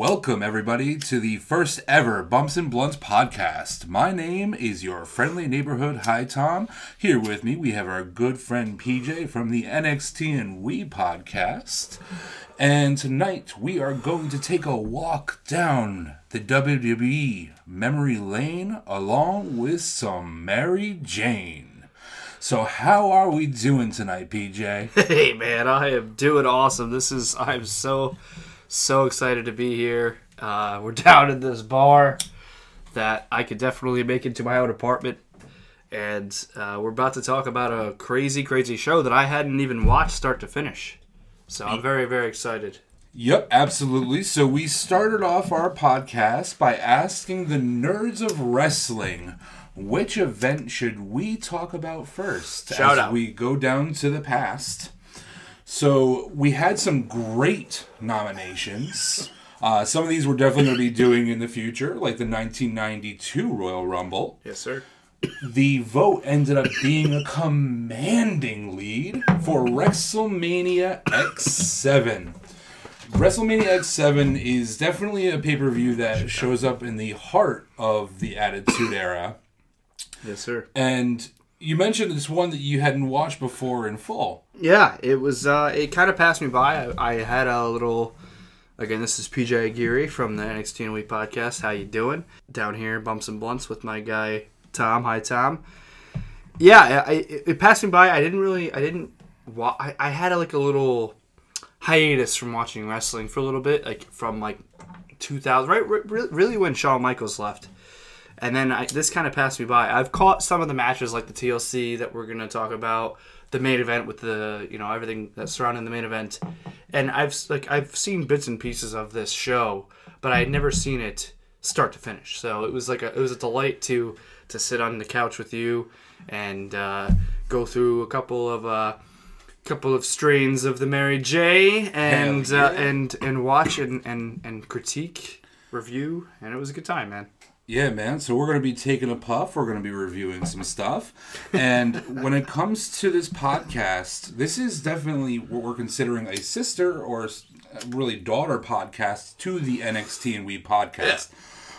welcome everybody to the first ever Bumps and Blunts podcast. My name is your friendly neighborhood Hi Tom. Here with me, we have our good friend PJ from the NXT and We podcast. And tonight, we are going to take a walk down the WWE memory lane along with some Mary Jane. So, how are we doing tonight, PJ? Hey man, I am doing awesome. This is I'm so so excited to be here. Uh, we're down in this bar that I could definitely make into my own apartment, and uh, we're about to talk about a crazy, crazy show that I hadn't even watched start to finish. So I'm very, very excited. Yep, absolutely. So we started off our podcast by asking the nerds of wrestling which event should we talk about first Shout as out. we go down to the past. So we had some great nominations. Uh, some of these we're definitely going to be doing in the future, like the 1992 Royal Rumble. Yes, sir. The vote ended up being a commanding lead for WrestleMania X7. WrestleMania X7 is definitely a pay per view that shows up in the heart of the Attitude Era. Yes, sir. And you mentioned this one that you hadn't watched before in full. Yeah, it was. Uh, it kind of passed me by. I, I had a little. Again, this is PJ Aguirre from the NXT and We podcast. How you doing? Down here, bumps and blunts with my guy Tom. Hi, Tom. Yeah, I, it, it passed me by. I didn't really. I didn't. Wa- I, I had a, like a little hiatus from watching wrestling for a little bit, like from like 2000, right? re- Really, when Shawn Michaels left. And then I, this kind of passed me by. I've caught some of the matches, like the TLC that we're gonna talk about, the main event with the you know everything that's surrounding the main event, and I've like I've seen bits and pieces of this show, but I had never seen it start to finish. So it was like a, it was a delight to to sit on the couch with you and uh, go through a couple of. Uh, couple of strains of the Mary J and yeah. uh, and and watch and, and and critique review and it was a good time man Yeah, man. So we're going to be taking a puff. We're going to be reviewing some stuff. And when it comes to this podcast, this is definitely what we're considering a sister or really daughter podcast to the NXT and We podcast.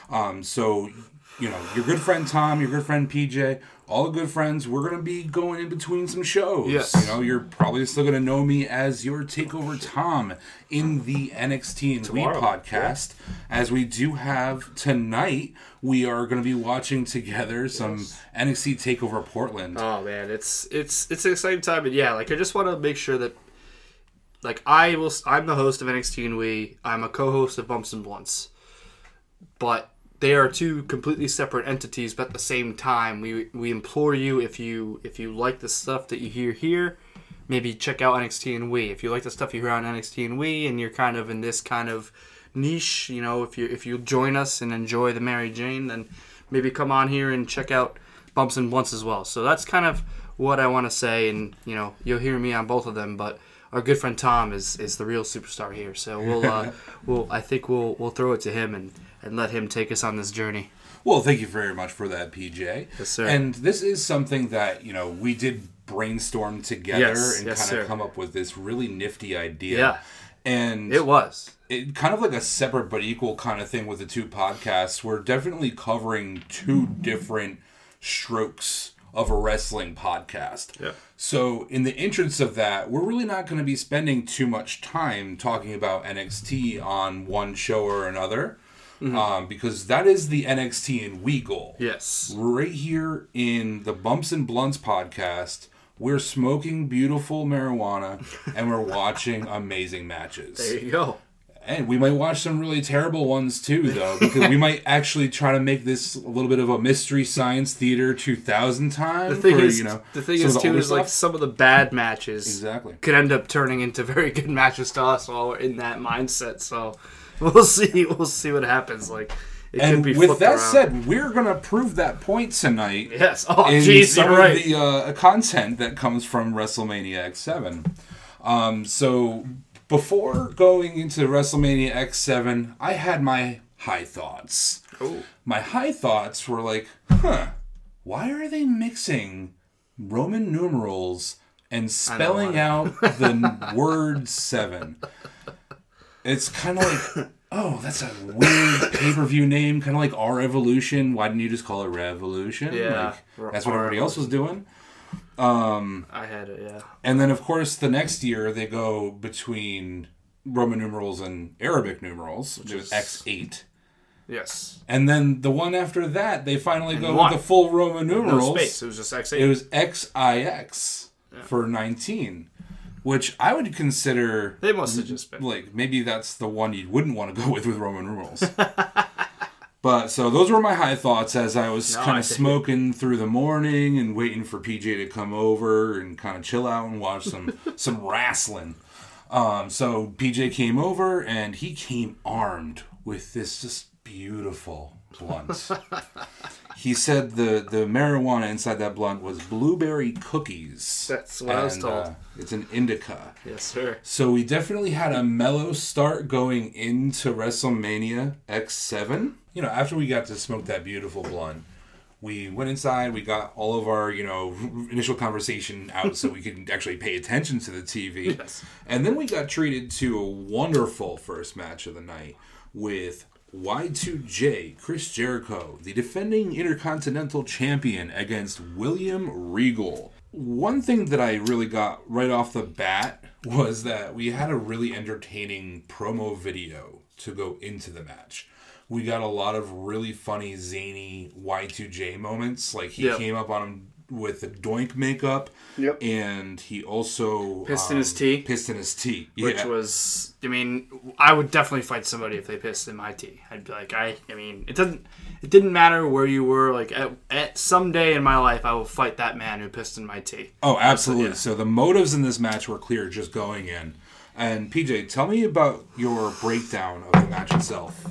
Um, so, you know, your good friend Tom, your good friend PJ, all the good friends, we're going to be going in between some shows. Yes. You know, you're probably still going to know me as your Takeover Tom in the NXT and We Tomorrow, podcast. As we do have tonight, we are going to be watching together some NXT Takeover Portland. Oh man, it's it's it's an exciting time, and yeah, like I just want to make sure that, like I will, I'm the host of NXT and We, I'm a co-host of Bumps and Blunts, but they are two completely separate entities, but at the same time, we we implore you if you if you like the stuff that you hear here, maybe check out NXT and We. If you like the stuff you hear on NXT and We, and you're kind of in this kind of niche, you know, if you if you join us and enjoy the Mary Jane, then maybe come on here and check out Bumps and Blunts as well. So that's kind of what I want to say, and you know, you'll hear me on both of them, but. Our good friend Tom is, is the real superstar here, so we'll uh, we'll I think we'll we'll throw it to him and, and let him take us on this journey. Well, thank you very much for that, PJ. Yes, sir. And this is something that, you know, we did brainstorm together Yes, and yes, kind sir. of come up with this really nifty idea. Yeah. And It was. it kind of like a separate but equal kind of thing with the two podcasts. We're definitely covering two different strokes of a wrestling podcast. Yeah. So, in the entrance of that, we're really not going to be spending too much time talking about NXT on one show or another, um, because that is the NXT and we goal. Yes. Right here in the Bumps and Blunts podcast, we're smoking beautiful marijuana and we're watching amazing matches. There you go. And we might watch some really terrible ones too, though, because we might actually try to make this a little bit of a mystery science theater 2000 time. The thing for, is, you know, the thing is too is like some of the bad matches Exactly. could end up turning into very good matches to us while we're in that mindset. So we'll see. We'll see what happens. Like it And could be with that around. said, we're gonna prove that point tonight yes. Oh, in jeez, some right. the uh, content that comes from WrestleMania X7. Um, so before going into WrestleMania X7, I had my high thoughts. Cool. My high thoughts were like, huh, why are they mixing Roman numerals and spelling out the word seven? It's kind of like oh, that's a weird pay per view name, kind of like our Evolution. Why didn't you just call it Revolution? Yeah, Like, that's what everybody else was doing. Um, I had it. Yeah. and then, of course, the next year they go between Roman numerals and Arabic numerals, which is is- X8. Yes. And then the one after that, they finally go one. with the full Roman No numerals. space. It was just X8. It was XIX for 19, which I would consider they must have just been. like maybe that's the one you wouldn't want to go with with Roman rules. but so those were my high thoughts as I was No, kind of smoking through the morning and waiting for PJ to come over and kind of chill out and watch some some wrestling. Um, so PJ came over and he came armed with this just beautiful blunt. he said the the marijuana inside that blunt was blueberry cookies. That's what I was told. uh, it's an indica. Yes, sir. So we definitely had a mellow start going into WrestleMania X7. You know, after we got to smoke that beautiful blunt, we went inside, we got all of our, you know, initial conversation out so we could actually pay attention to the TV. Yes. And then we got treated to a wonderful first match of the night with Y2J, Chris Jericho, the defending Intercontinental Champion, against William Regal. One thing that I really got right off the bat was that we had a really entertaining promo video to go into the match. We got a lot of really funny, zany Y2J moments. Like he Yep. came up on him with the doink makeup. Yep. And he also Pissed in his tea? Pissed in his tea. Which was, I mean, I would definitely fight somebody if they pissed in my tea. I'd be like, I, I mean, it doesn't, it didn't matter where you were. Like at, at some day in my life, I will fight that man who pissed in my tea. Oh, absolutely. yeah. So the motives in this match were clear just going in. And PJ, tell me about your breakdown of the match itself.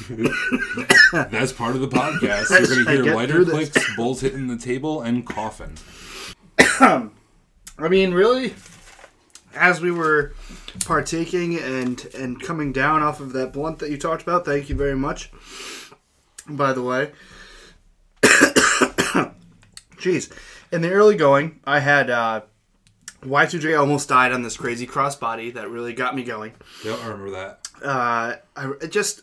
That's part of the podcast. You're going to hear lighter clicks, bowls hitting the table, and coughing. I mean, really, as we were partaking and and coming down off of that blunt that you talked about, thank you very much. By the way, jeez, in the early going, I had uh, Y2J almost died on this crazy crossbody that really got me going. Yep, I remember that. uh, I it just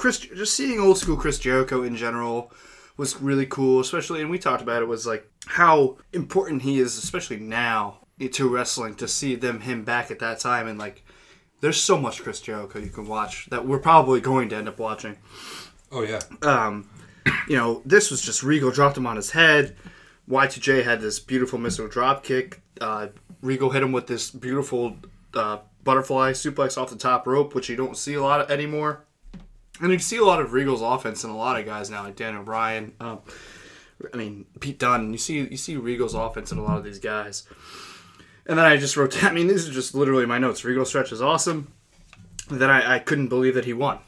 Chris, just seeing old school Chris Jericho in general was really cool. Especially, and we talked about it was like how important he is, especially now to wrestling. To see them him back at that time and like, there's so much Chris Jericho you can watch that we're probably going to end up watching. Oh, yeah. Um, you know, this was just Regal dropped him on his head. Y2J had this beautiful missile drop kick. Uh, Regal hit him with this beautiful uh, butterfly suplex off the top rope, which you don't see a lot anymore. And you see a lot of Regal's offense in a lot of guys now, like Dan O'Brien. Um, I mean, Pete Dunne. You see, you see Regal's offense in a lot of these guys. And then I just wrote. That. I mean, these are just literally my notes. Regal stretch is awesome. And then I, I couldn't believe that he won.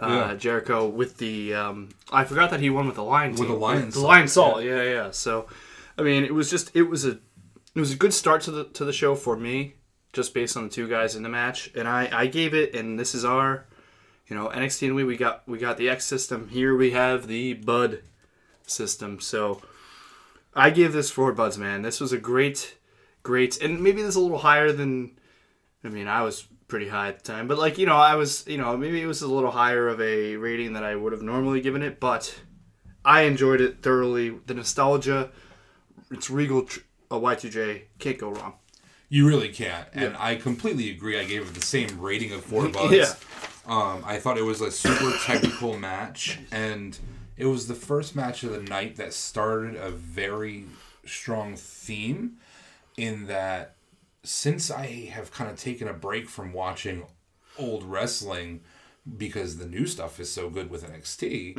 Uh, Yeah. Jericho with the um, I forgot that he won with the lion With the lion the Lionsault yeah. yeah so I mean it was just it was a it was a good start to the to the show for me just based on the two guys in the match and I I gave it and this is our you know NXT and we we got we got the X system here we have the Bud system so I gave this four buds man this was a great great and maybe this is a little higher than I mean I was pretty high at the time. But like you know, I was you know maybe it was a little higher of a rating than I would have normally given it, but I enjoyed it thoroughly. The nostalgia, it's Regal, a uh, Y2J can't go wrong. You really can't. And I completely agree. I gave it the same rating of four bucks. Yeah. Um, I thought it was a super technical match, and it was the first match of the night that started a very strong theme in that since I have kind of taken a break from watching old wrestling because the new stuff is so good with NXT,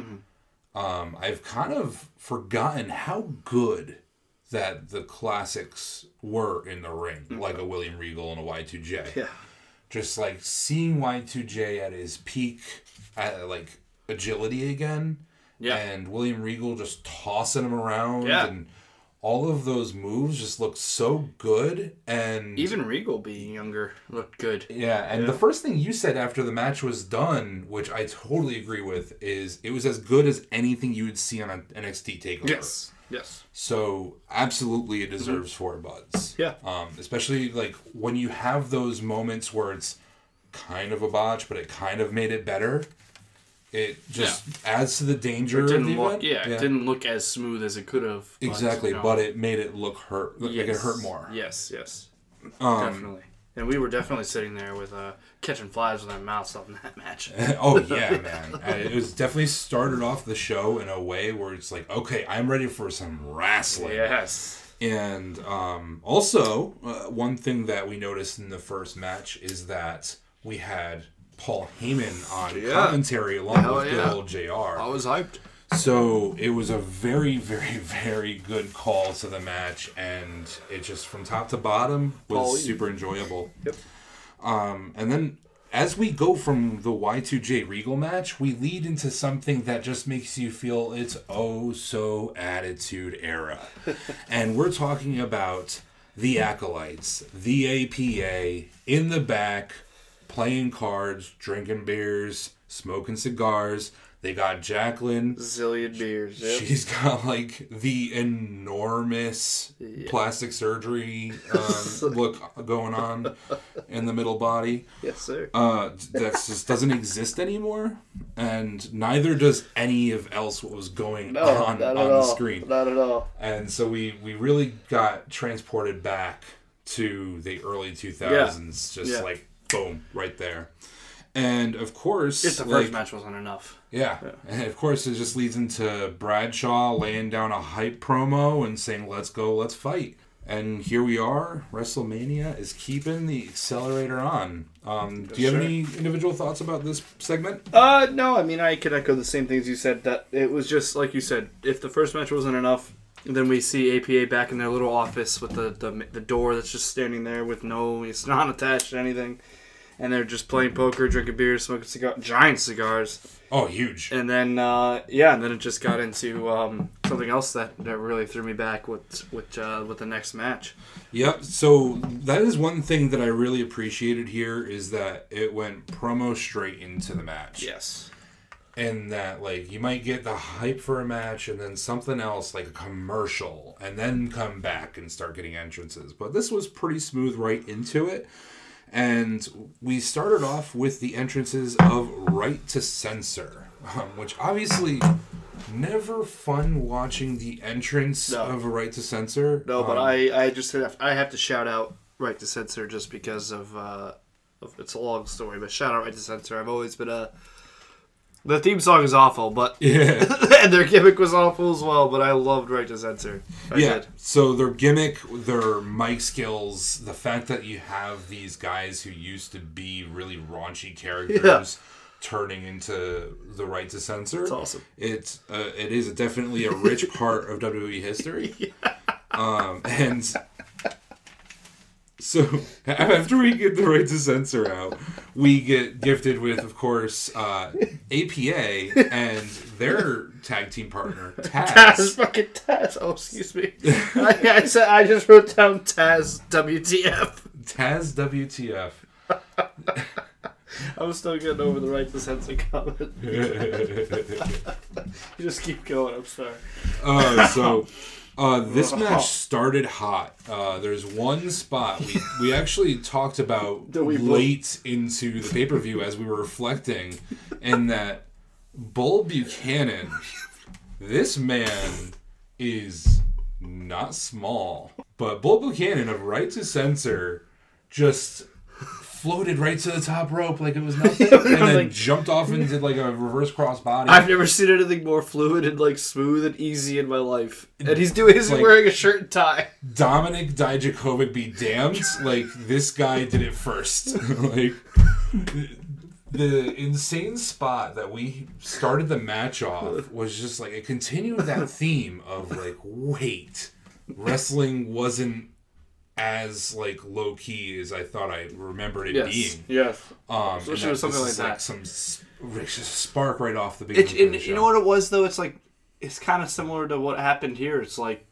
um, I've kind of forgotten how good that the classics were in the ring, like a William Regal and a Y2J. Yeah. Just like seeing Y2J at his peak, at like agility again, Yeah. and William Regal just tossing him around, Yeah. and all of those moves just looked so good. And Even Regal being younger looked good. yeah, and the first thing you said after the match was done, which I totally agree with, is it was as good as anything you would see on an NXT takeover. Yes. Yes. So absolutely, it deserves four buds. Yeah. Um, especially like when you have those moments where it's kind of a botch, but it kind of made it better. It just adds to the danger of Didn't the look, event. yeah, it didn't look as smooth as it could have. but, exactly, know, but it made it look hurt. Like it hurt more. Yes, yes, Um, definitely. And we were definitely sitting there with uh, catching flies with our mouths up in that match. oh yeah, man! It was definitely started off the show in a way where it's like, okay, I'm ready for some wrestling. yes. And um, also, uh, one thing that we noticed in the first match is that we had Paul Heyman on Yeah. commentary along Hell with good yeah. old JR. I was hyped. So it was a very, very, very good call to the match, and it just from top to bottom was super enjoyable. Yep. Um, and then as we go from the Y2J Regal match, we lead into something that just makes you feel it's oh so attitude era. and we're talking about the Acolytes, the APA, in the back, playing cards, drinking beers, smoking cigars. They got Jacqueline. Zillion beers. Yep. She's got like the enormous plastic surgery um, look going on in the middle body. yes, sir. Uh, that just doesn't exist anymore, and neither does any of else what was going on on the screen. Not at all. And so we we really got transported back to the early two thousands, just Yeah. like boom, right there. And of course, Just the like, first match wasn't enough. yeah. And of course, it just leads into Bradshaw laying down a hype promo and saying, let's go, let's fight. And here we are. WrestleMania is keeping the accelerator on. Um, do you have sure. any individual thoughts about this segment? Uh, no, I mean, I could echo the same things you said. That it was just like you said. If the first match wasn't enough, then we see APA back in their little office with the the, the door that's just standing there with no, it's not attached to anything, and they're just playing poker, drinking beer, smoking cigar, giant cigars, Oh, huge. and then uh, yeah, and then it just got into um, something else that, that really threw me back with with uh, with the next match. Yep. So that is one thing that I really appreciated here is that it went promo straight into the match. Yes. and that like you might get the hype for a match and then something else like a commercial and then come back and start getting entrances but this was pretty smooth right into it and we started off with the entrances of right to censor um, which obviously never fun watching the entrance No. of a right to censor No, but Um, I, I just have, I have to shout out Right to Censor just because of, uh, of it's a long story, but shout out Right to Censor. I've always been a the theme song is awful, but yeah and their gimmick was awful as well. But I loved Right to Censor. I yeah. did. So their gimmick, their mic skills, the fact that you have these guys who used to be really raunchy characters turning into the right to censor. It's awesome. It's uh, it is definitely a rich part of WWE history. Um, and so after we get the right to censor out, we get gifted with, of course, uh, APA and their tag team partner Taz, fucking Taz. Oh, excuse me. I, I said I just wrote down Taz WTF. Taz WTF. I'm still getting over the Right to Censor comment. you just keep going. I'm sorry. Uh, so uh, this match started hot. Uh, there's one spot we, we actually talked about That we both- late into the pay per view as we were reflecting, in that Bull Buchanan, this man is not small, but Bull Buchanan of Right to Censor just floated right to the top rope like it was nothing, and then like- jumped off and did like a reverse cross body. I've never seen anything more fluid and like smooth and easy in my life. And he's doing he's Like- wearing a shirt and tie. Dominik Dijakovic be damned. Like this guy did it first. like the insane spot that we started the match off was just like it continued that theme of like wait, wrestling wasn't as like low key as I thought I remembered it being. Yes. Um, Especially and with something like is, that. Some just spark right off the It, beginning. of and the you know what it was though? It's like it's kind of similar to what happened here. It's like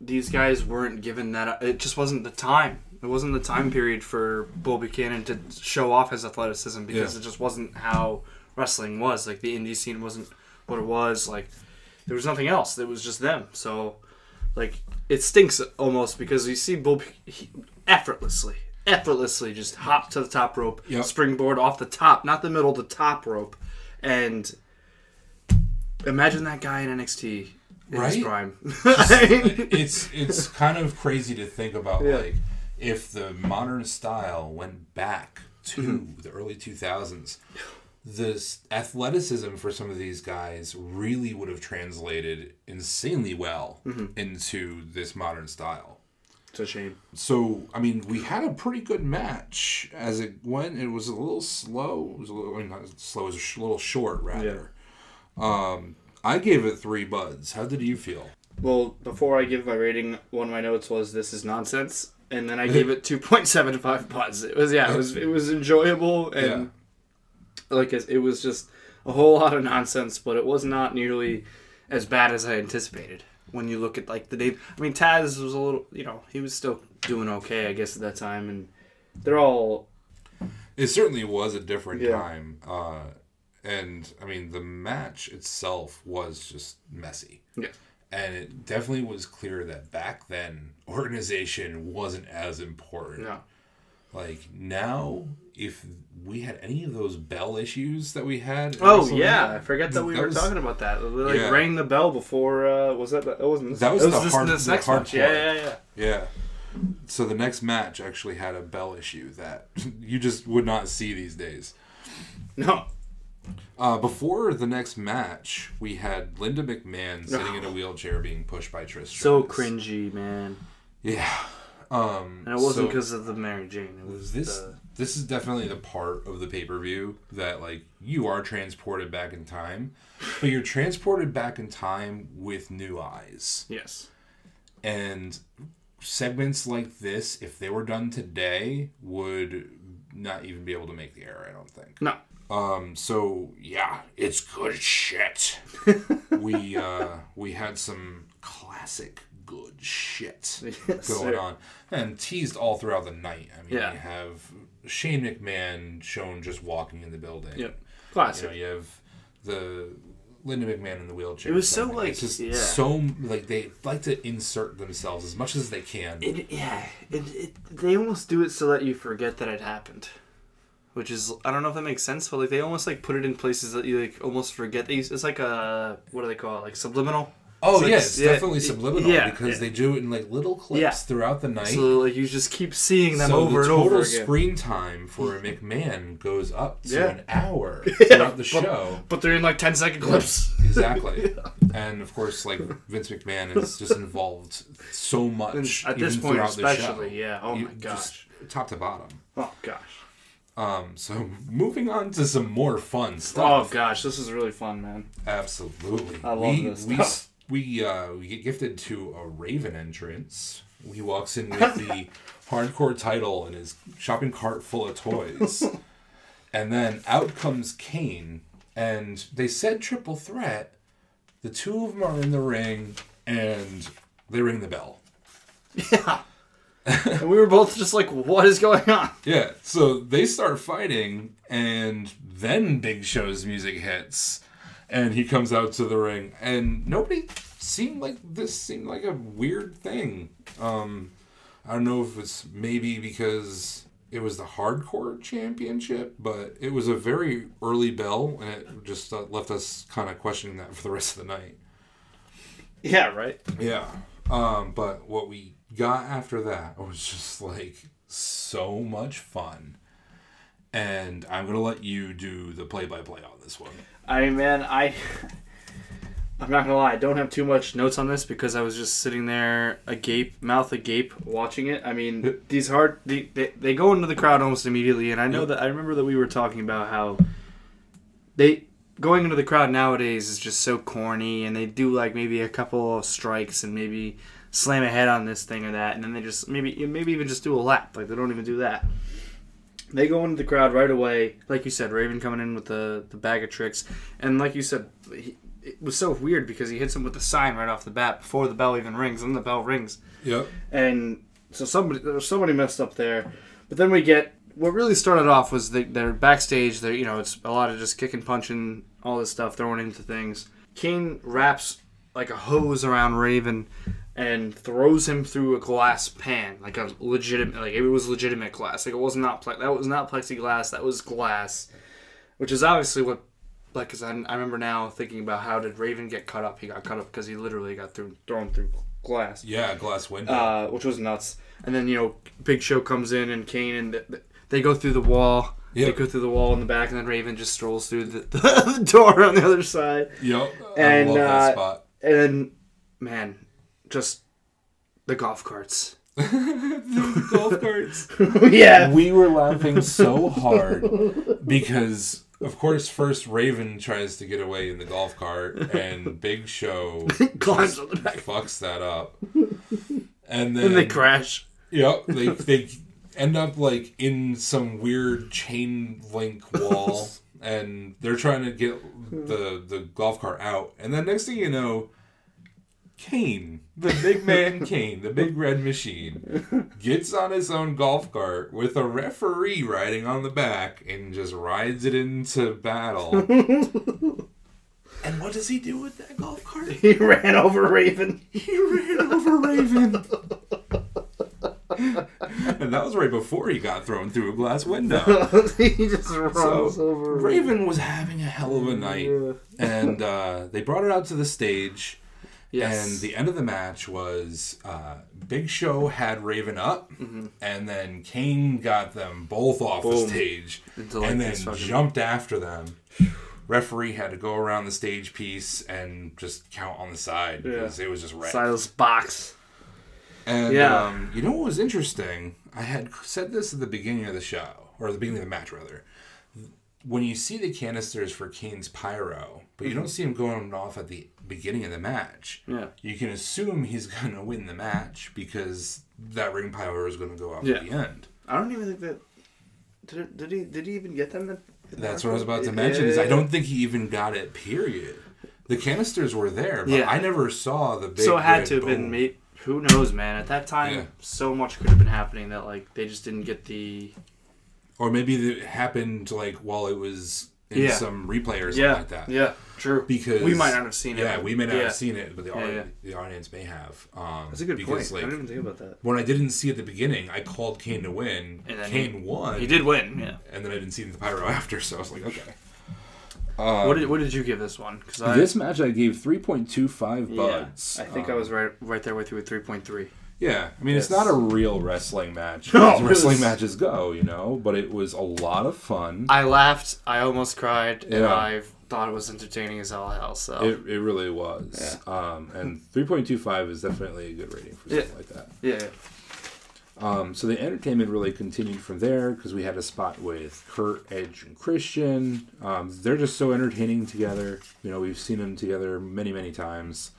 these guys weren't given that. It just wasn't the time. It wasn't the time period for Bull Buchanan to show off his athleticism because Yeah. it just wasn't how wrestling was. Like the indie scene wasn't what it was. Like there was nothing else. It was just them. So like it stinks almost because you see Bull he, effortlessly, effortlessly just hop to the top rope, Yep. springboard off the top, not the middle, the top rope, and imagine that guy in NXT in his Right? prime. it's it's kind of crazy to think about Yeah. like if the modern style went back to Mm-hmm. the early 2000s this athleticism for some of these guys really would have translated insanely well Mm-hmm. into this modern style it's a shame. so i mean we had a pretty good match as it went it was a little slow it was a little I mean, not slow it was a sh- little short rather Yeah. um i gave it three buds how did you feel Well, before I give my rating, one of my notes was this is nonsense, and then I gave it two point seven five buds. It was yeah, it was it was enjoyable and like it it was just a whole lot of nonsense, but it was not nearly as bad as I anticipated. When you look at like the name, I mean Taz was a little, you know, he was still doing okay, I guess at that time, and they're all It certainly was a different Yeah. time. Uh, and I mean, the match itself was just messy. yeah, And it definitely was clear that back then, organization wasn't as important. no, Like now, if we had any of those bell issues that we had. Oh yeah, I forget that we that were was- talking about that. They, Like Yeah. rang the bell before. Uh, was that? That wasn't. This, That was it the this, hard- this the next hard match. Yeah, part. yeah, yeah. Yeah. So the next match actually had a bell issue that you just would not see these days. No, Uh, before the next match, we had Linda McMahon sitting in a wheelchair being pushed by Trish. so cringy, man. Yeah. Um, And it wasn't so because of the Mary Jane. It was this. the, This is definitely the part of the pay per view that like you are transported back in time, but you're transported back in time with new eyes. yes. And segments like this, if they were done today, would not even be able to make the air. I don't think. No. Um, so yeah, it's good shit. we uh we had some classic good shit Yes, going sir. on and teased all throughout the night. I mean, Yeah. you have Shane McMahon shown just walking in the building. Yep. You Classic. know, you have the Linda McMahon in the wheelchair. It was so, like, it's just yeah. so like they like to insert themselves as much as they can. It, yeah, it, it, they almost do it so that you forget that it happened. Which is, I don't know if that makes sense, but like they almost like put it in places that you like almost forget. They it's like a what do they call it? Like subliminal. Oh like- yeah, it's yeah, definitely it- subliminal yeah, because yeah. they do it in like little clips throughout the night. So like you just keep seeing them so over the and total over again. screen time for McMahon goes up to an hour throughout the show. But they're in like 10 second clips. Exactly. And of course, like Vince McMahon is just involved so much At even this point, throughout the especially, show. yeah. Oh my just- gosh. top to bottom. Oh gosh. Um, so moving on to some more fun stuff. Oh gosh, this is really fun, man. Absolutely. I love we, this stuff. We, uh, we get gifted to a Raven entrance. He walks in with the hardcore title and his shopping cart full of toys. and then out comes Kane, and they said triple threat. The two of them are in the ring, and they ring the bell. Yeah. and we were both just like, what is going on? Yeah, so they start fighting, and then Big Show's music hits, and he comes out to the ring, and nobody seemed like this seemed like a weird thing. Um, I don't know if it's maybe because it was the hardcore championship, but it was a very early bell, and it just uh, left us kind of questioning that for the rest of the night. Yeah, right. Yeah. Um, but what we got after that was just like so much fun. And I'm gonna let you do the play by play on this one. I mean, man, I. I'm not gonna lie, I don't have too much notes on this because I was just sitting there agape, mouth agape, watching it. I mean, these hard, they, they, they go into the crowd almost immediately, and I know that I remember that we were talking about how they going into the crowd nowadays is just so corny, and they do like maybe a couple of strikes and maybe slam a head on this thing or that, and then they just maybe maybe even just do a lap, like they don't even do that. They go into the crowd right away, like you said, Raven coming in with the the bag of tricks, and like you said, he, it was so weird because he hits him with the sign right off the bat before the bell even rings, and the bell rings, Yep. and so somebody there was somebody messed up there. But then we get what really started off was they, they're backstage. They're you know it's a lot of just kicking, punching, all this stuff, throwing into things. Kane wraps like a hose around Raven, and throws him through a glass pan, like a legitimate, like it was legitimate glass. Like it was not ple- that was not plexiglass. That was glass, which is obviously what. Like, cause I, I remember now thinking about how did Raven get cut up? He got cut up because he literally got through, thrown through glass Yeah, glass window. uh, which was nuts. And then you know, Big Show comes in and Kane and th- th- they go through the wall. They go through the wall in the back, and then Raven just strolls through the, the door on the other side. yep. and, I love uh, that spot. And then, man, just the golf carts. the Golf carts. yeah. we were laughing so hard because of course first raven tries to get away in the golf cart and big show Climbs on the back. fucks that up and then And they crash. yep they, they end up like in some weird chain link wall and they're trying to get the the golf cart out and then next thing you know Kane, the big man Kane, the big red machine, gets on his own golf cart with a referee riding on the back and just rides it into battle. and what does he do with that golf cart? He ran over Raven. He ran over Raven. and that was right before he got thrown through a glass window. he just runs So over Raven was having a hell of a night, and uh, they brought it out to the stage. Yes. And the end of the match was uh, Big Show had Raven up, and then Kane got them both off the Mm-hmm. Stage, Into, like, and then jumped after them. Referee had to go around the stage piece and just count on the side because it was just red. Silas box. And Yeah. um, you know what was interesting? I had said this at the beginning of the show, or the beginning of the match, rather. When you see the canisters for Kane's pyro, but you mm-hmm. don't see him going off at the beginning of the match, Yeah. you can assume he's going to win the match because that ring pyro is going to go off Yeah. at the end. I don't even think that. Did, did he? Did he even get them? That's what I was about to mention. Is I don't think he even got it. Period. The canisters were there, but Yeah. I never saw the big. So it had to have been boom. me. Who knows, man? At that time, Yeah. so much could have been happening that like they just didn't get the. Or maybe it happened like while it was in Yeah. some replay or something Yeah. like that. Yeah. True. Because we might not have seen it. Yeah, we may not Yeah. have seen it, but the, Yeah, audi- yeah. the audience may have. Um, That's a good because, point. Like, I didn't even think about that. when I didn't see at the beginning, I called Kane to win. And then Kane won. He did win. Yeah. and then I didn't see the pyro after, so I was like, okay. what did What did you give this one? Because this match I gave three point two five yeah, buds. I think I Um, was right right there with you with three point three. Yeah, I mean it's not a real wrestling match. No, as wrestling was- matches go, you know, but it was a lot of fun. I laughed. I almost cried, and I thought it was entertaining as all hell. So It, it really was. Um, and 3.25 is definitely a good rating for something Yeah. like that. yeah, Um, so the entertainment really continued from there because we had a spot with Kurt, Edge, and Christian. Um, they're just so entertaining together. You know, we've seen them together many, many times.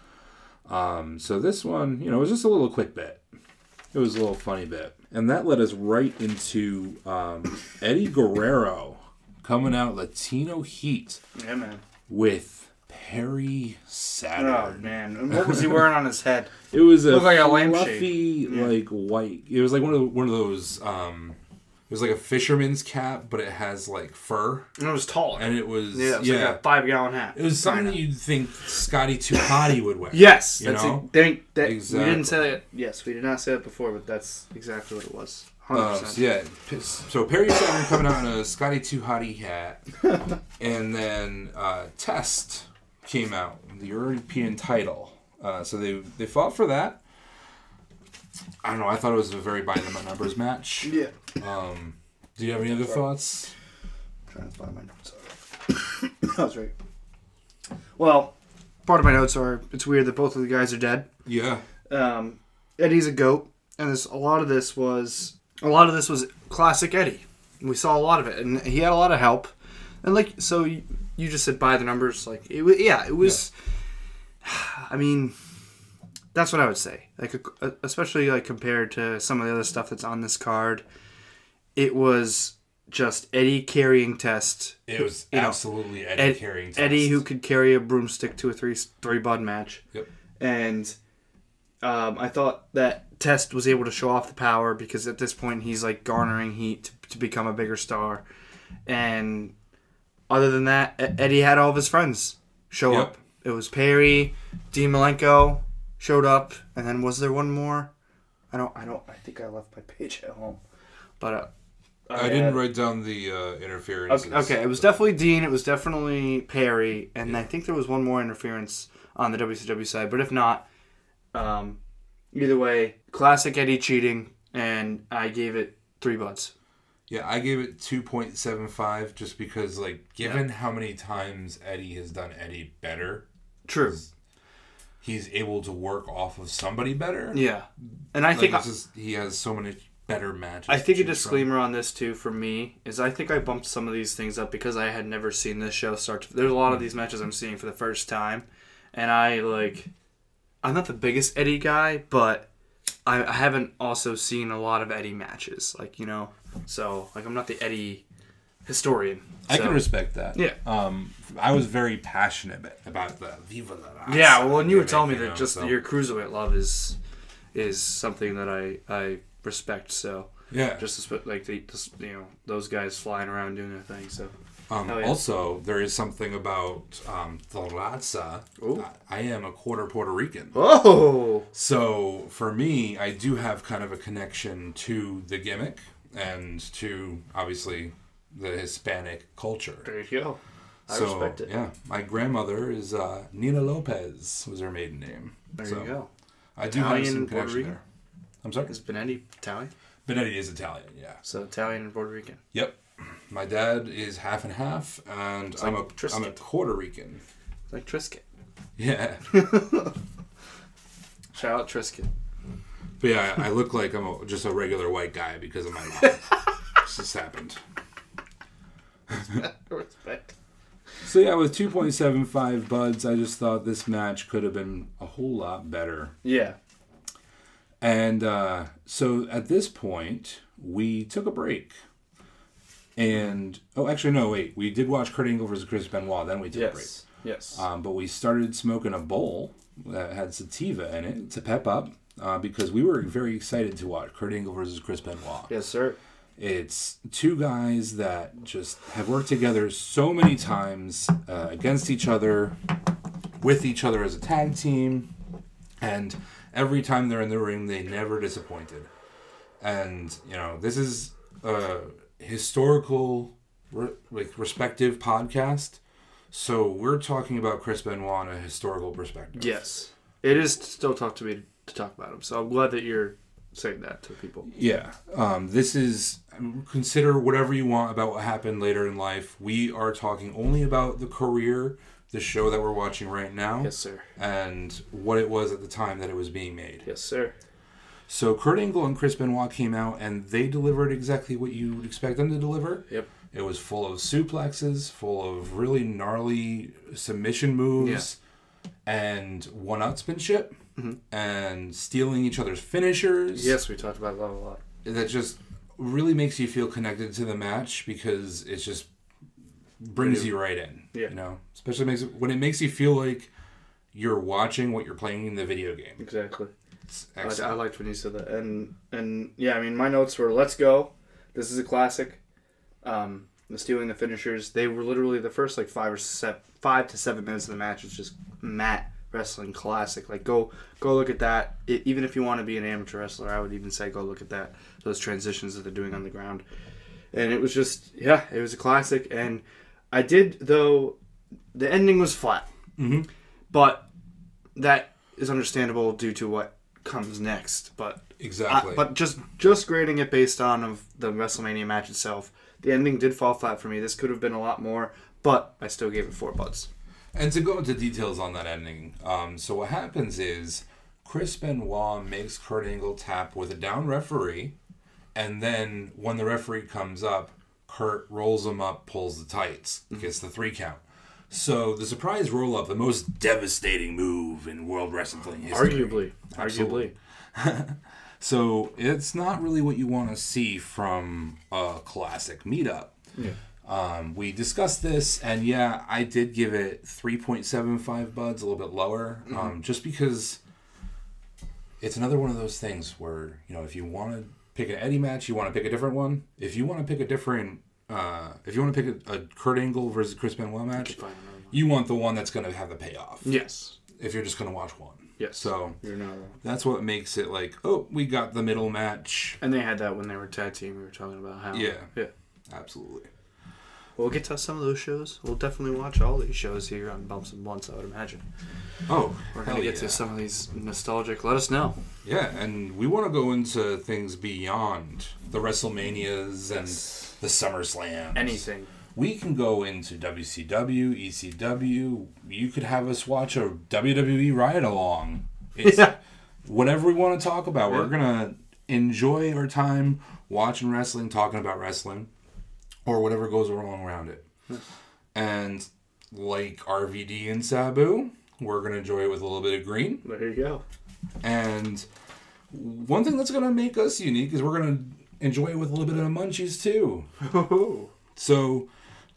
Um, so this one, you know, was just a little quick bit. It was a little funny bit. And that led us right into um, Eddie Guerrero coming out Latino Heat yeah, man. with Perry Saturn. Oh man, and what was he wearing on his head? It was a like a fluffy, lampshade. Yeah. like white. It was like one of the, one of those. Um, it was like a fisherman's cap, but it has like fur, And it was tall. and it was yeah, it was yeah. like a five gallon hat. it was something Kinda. you'd think Scotty 2 Hotty would wear. Yes, You that's know? They, that, Exactly. We didn't say that. Yes, we did not say that before, but that's exactly what it was. Hundred Uh, so yeah, so Perry Saturn coming out in a Scotty Too hat, and then uh, Test came out the European title. Uh, so they they fought for that. I don't know. I thought it was a very by the numbers match. Yeah. Um, do you have any other thoughts? trying to find my notes. that was right. Well, part of my notes are it's weird that both of the guys are dead. Yeah. Um, Eddie's a goat, and this a lot of this was a lot of this was classic Eddie. We saw a lot of it, and he had a lot of help. And like so, you, you just said by the numbers, like it. was. Yeah, it was. I mean, that's what I would say. Like, especially like compared to some of the other stuff that's on this card, it was just Eddie carrying test. It was You know, absolutely Eddie Ed, carrying test. Eddie who could carry a broomstick to a three three bud match Yep. and um, I thought that Test was able to show off the power because at this point he's like garnering heat to, to become a bigger star, and other than that, Eddie had all of his friends show Yep. up. It was Perry, Dean Malenko, showed up, and then was there one more? I don't. I don't. I think I left my page at home, but uh, I didn't write down the uh, interference. Okay, okay, it was definitely Dean. It was definitely Perry, and I think there was one more interference on the WCW side. But if not, um, either way, classic Eddie cheating, and I gave it three buds. Yeah, I gave it two point seven five just because, like, given how many times Eddie has done Eddie better, True. He's able to work off of somebody better. Yeah, and I Like, think it's just, he has so many better matches. I think a choose from. disclaimer on this too for me is I think I bumped some of these things up because I had never seen this show start. To, there's a lot of these matches I'm seeing for the first time, and I like. I'm not the biggest Eddie guy, but I, I haven't also seen a lot of Eddie matches. Like you know, so like I'm not the Eddie historian. I can respect that. Yeah. Um, I was very passionate about the Viva la Raza Yeah, well, and you were telling me that know, just so- your cruiserweight love is is something that I I respect. So yeah. just like the just, you know those guys flying around doing their thing. So Um, yeah. Also, there is something about um, the Raza. I, I am a quarter Puerto Rican. oh So for me, I do have kind of a connection to the gimmick and to obviously the Hispanic culture. there you go. I so respect it. yeah, my grandmother is uh, Nina Lopez was her maiden name. There so you go. I do Italian have some and Puerto connection Rican? there. I'm sorry. Is Benetti Italian? Benetti is Italian. Yeah. So Italian and Puerto Rican. Yep. My dad is half and half, and I'm like a Tristan. am a Puerto Rican. It's like Triscuit. Yeah. Shout out Triscuit. But yeah, I I look like I'm a, just a regular white guy because of my mom. this just happened. Respect. So yeah, with 2.75 buds, I just thought this match could have been a whole lot better. Yeah. And uh, so at this point, we took a break. And oh, actually, no, wait. We did watch Kurt Angle versus Chris Benoit. Then we took a break. Yes. Yes. Um, but we started smoking a bowl that had sativa in it to pep up uh, because we were very excited to watch Kurt Angle versus Chris Benoit. yes, sir. It's two guys that just have worked together so many times uh, against each other, with each other as a tag team, and every time they're in the ring, they never disappointed. And you know, this is a historical, re- like respective podcast, so we're talking about Chris Benoit in a historical perspective. Yes. It is still tough to me to talk about him. So I'm glad that you're saying that to people. Yeah. Um, this is consider whatever you want about what happened later in life. We are talking only about the career, the show that we're watching right now, Yes, sir. and what it was at the time that it was being made. Yes, sir. So Kurt Angle and Chris Benoit came out and they delivered exactly what you would expect them to deliver. Yep. It was full of suplexes, full of really gnarly submission moves, and one-upsmanship, and stealing each other's finishers Yes, we talked about that a lot. that just really makes you feel connected to the match because it just brings you right in. Yeah. You know, especially makes it, when it makes you feel like you're watching what you're playing in the video game. Exactly. It's I, I liked when you said that, and and yeah, I mean, my notes were "Let's go." This is a classic. Um, the stealing the finishers. They were literally the first like five or se- five to seven minutes of the match was just mat wrestling classic. Like go go look at that. It, even if you want to be an amateur wrestler, I would even say go look at that. Those transitions that they're doing on the ground, and it was just yeah, it was a classic. And I did though, the ending was flat, hmm but that is understandable due to what comes next. But Exactly. I- but just just grading it based on of the WrestleMania match itself, the ending did fall flat for me. This could have been a lot more, but I still gave it four buds. And to go into details on that ending, um, so what happens is Chris Benoit makes Kurt Angle tap with a down referee, and then when the referee comes up, Kurt rolls him up, pulls the tights, gets the three count. So the surprise roll up, the most devastating move in World Wrestling history. Arguably, Absolutely. arguably, So it's not really what you want to see from a classic meetup. Yeah. Um, we discussed this, and yeah, I did give it 3.75 buds, a little bit lower, um, just because it's another one of those things where, you know, if you want to pick an Eddie match, you want to pick a different one. If you want to pick a different, uh, if you want to pick a, a Kurt Angle versus Chris Benoit match, Fine, you want the one that's going to have the payoff. Yes. If you're just going to watch one. Yes. So You're not that's what makes it like, oh, we got the middle match. And they had that when they were tag team. We were talking about how. Yeah. Yeah. Absolutely. We'll get to some of those shows. We'll definitely watch all these shows here on Bumps and Blunts, I would imagine. Oh, We're to get yeah. to some of these nostalgic. Let us know. Yeah, and we want to go into things beyond the WrestleManias and the SummerSlam. Anything. We can go into WCW, ECW. You could have us watch a WWE ride along. It's Yeah. whatever we want to talk about. We're gonna enjoy our time watching wrestling, talking about wrestling, or whatever goes wrong around it. And like RVD and Sabu, we're gonna enjoy it with a little bit of green. There you go. And one thing that's gonna make us unique is we're gonna enjoy it with a little bit of munchies too. So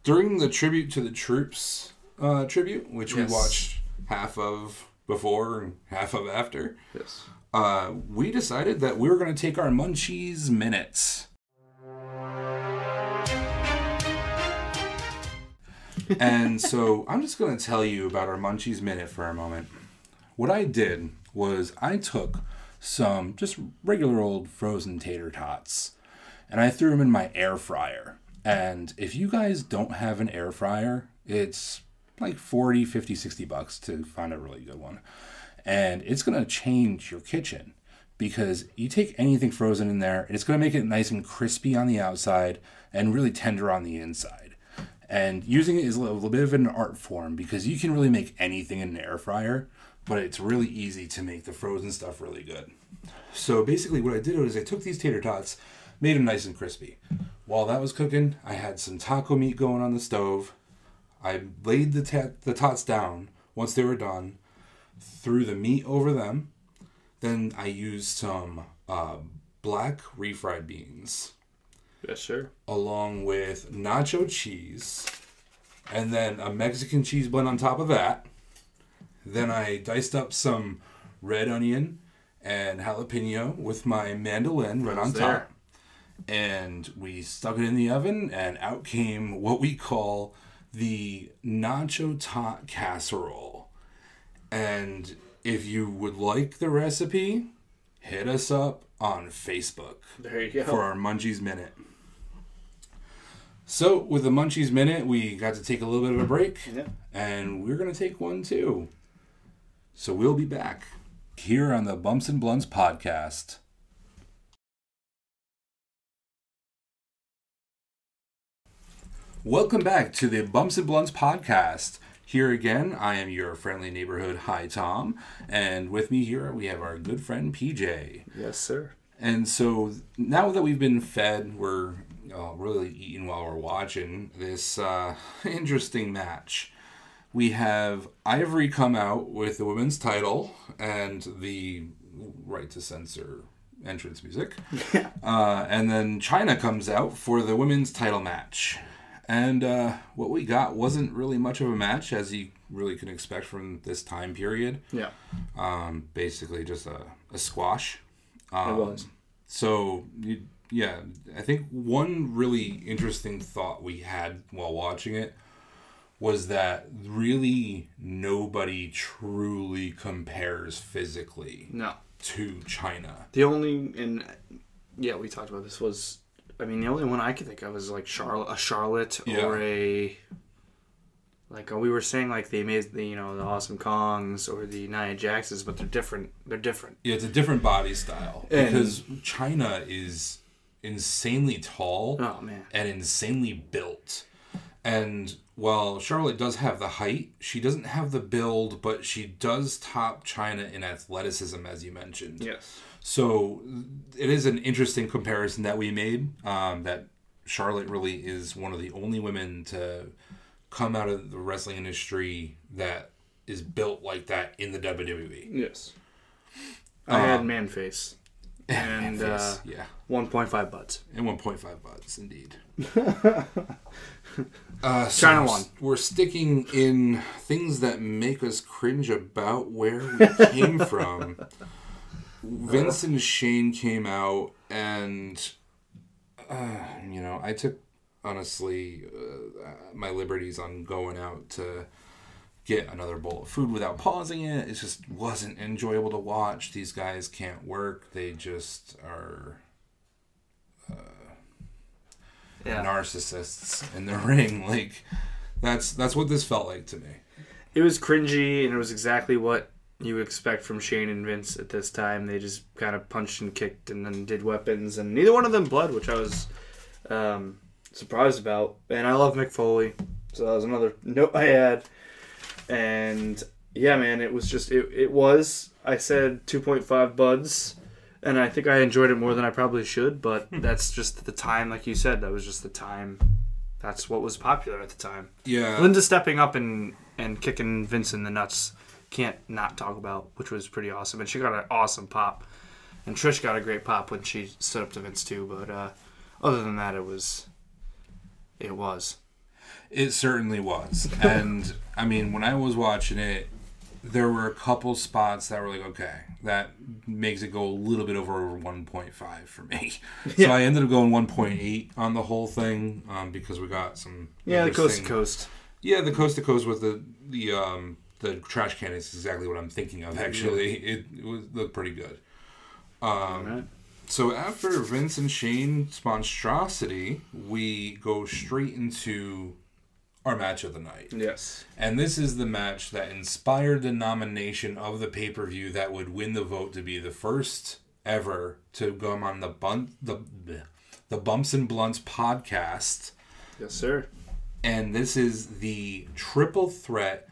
during the tribute to the troops uh, tribute, which Yes. we watched half of before and half of after, yes. uh, we decided that we were going to take our munchies minutes. And so I'm just going to tell you about our munchies minute for a moment. What I did was I took some just regular old frozen tater tots and I threw them in my air fryer. And if you guys don't have an air fryer, it's like 40, 50, 60 bucks to find a really good one. And it's going to change your kitchen because you take anything frozen in there, and it's going to make it nice and crispy on the outside and really tender on the inside. And using it is a little bit of an art form because you can really make anything in an air fryer, but it's really easy to make the frozen stuff really good. So basically, what I did was I took these tater tots, made them nice and crispy. While that was cooking, I had some taco meat going on the stove. I laid the the tots down once they were done, threw the meat over them. Then I used some uh, black refried beans Yes, sir. along with nacho cheese and then a Mexican cheese blend on top of that. Then I diced up some red onion and jalapeno with my mandolin right on there. top. And we stuck it in the oven, and out came what we call the nacho tot casserole. And if you would like the recipe, hit us up on Facebook There you go. for our Munchies Minute. So, with the Munchies Minute, we got to take a little bit of a break, Yeah. and we're going to take one too. So, we'll be back here on the Bumps and Blunts podcast. Welcome back to the Bumps and Blunts podcast. Here again, I am your friendly neighborhood Hi Tom, and with me here we have our good friend PJ. Yes, sir. And so now that we've been fed, we're uh, really eating while we're watching this uh, interesting match. We have Ivory come out with the women's title and the right to censor entrance music. uh, and then Chyna comes out for the women's title match. And uh, what we got wasn't really much of a match, as you really can expect from this time period. Yeah. Um, basically, just a, a squash. It Um, was. So, you, yeah, I think one really interesting thought we had while watching it was that really nobody truly compares physically No. to Chyna. The only and yeah, we talked about this was I mean the only one I could think of was like Charlotte, a Charlotte Yeah. or a like we were saying like the amazing the you know the Awesome Kongs or the Nia Jaxes, but they're different. They're different. Yeah, it's a different body style And- because Chyna is insanely tall Oh and insanely built. And while Charlotte does have the height, she doesn't have the build, but she does top Chyna in athleticism, as you mentioned. Yes. So it is an interesting comparison that we made. Um, that Charlotte really is one of the only women to come out of the wrestling industry that is built like that in the. WWE. Yes. I had man face and uh, yeah, 1.5 butts. and 1.5 butts, indeed. uh, so Chyna we're- We're sticking in things that make us cringe about where we came from. Vince and Shane came out, and uh, you know, I took honestly uh, my liberties on going out to get another bowl of food without pausing it. It just wasn't enjoyable to watch. These guys can't work. They just are Yeah. narcissists in the ring. Like that's that's what this felt like to me. It was cringy, and it was exactly what you expect from Shane and Vince at this time. They just kind of punched and kicked, and then did weapons, and neither one of them bled, which I was um, surprised about. And I love Mick Foley, so that was another note I had. And yeah, man, it was just it. It was. I said two point five buds. And I think I enjoyed it more than I probably should, but that's just the time, like you said, that was just the time. That's what was popular at the time. Yeah. Linda stepping up and and kicking Vince in the nuts can't not talk about, which was pretty awesome. And she got an awesome pop, and Trish got a great pop when she stood up to Vince too. But uh, other than that, it was it was It certainly was. And I mean, when I was watching it, there were a couple spots that were like, okay, that makes it go a little bit over 1.5 for me. So I ended up going 1.8 on the whole thing um, because we got some. yeah, the coast to coast. Yeah, the coast to coast with the the um the trash can is exactly what I'm thinking of. Actually, it, it was looked pretty good. Um, Right. so after Vince and Shane monstrosity, we go straight into our match of the night. Yes. And this is the match that inspired the nomination of the pay per view that would win the vote to be the first ever to come on the bun the the Bumps and Blunts podcast. Yes, sir. And this is the triple threat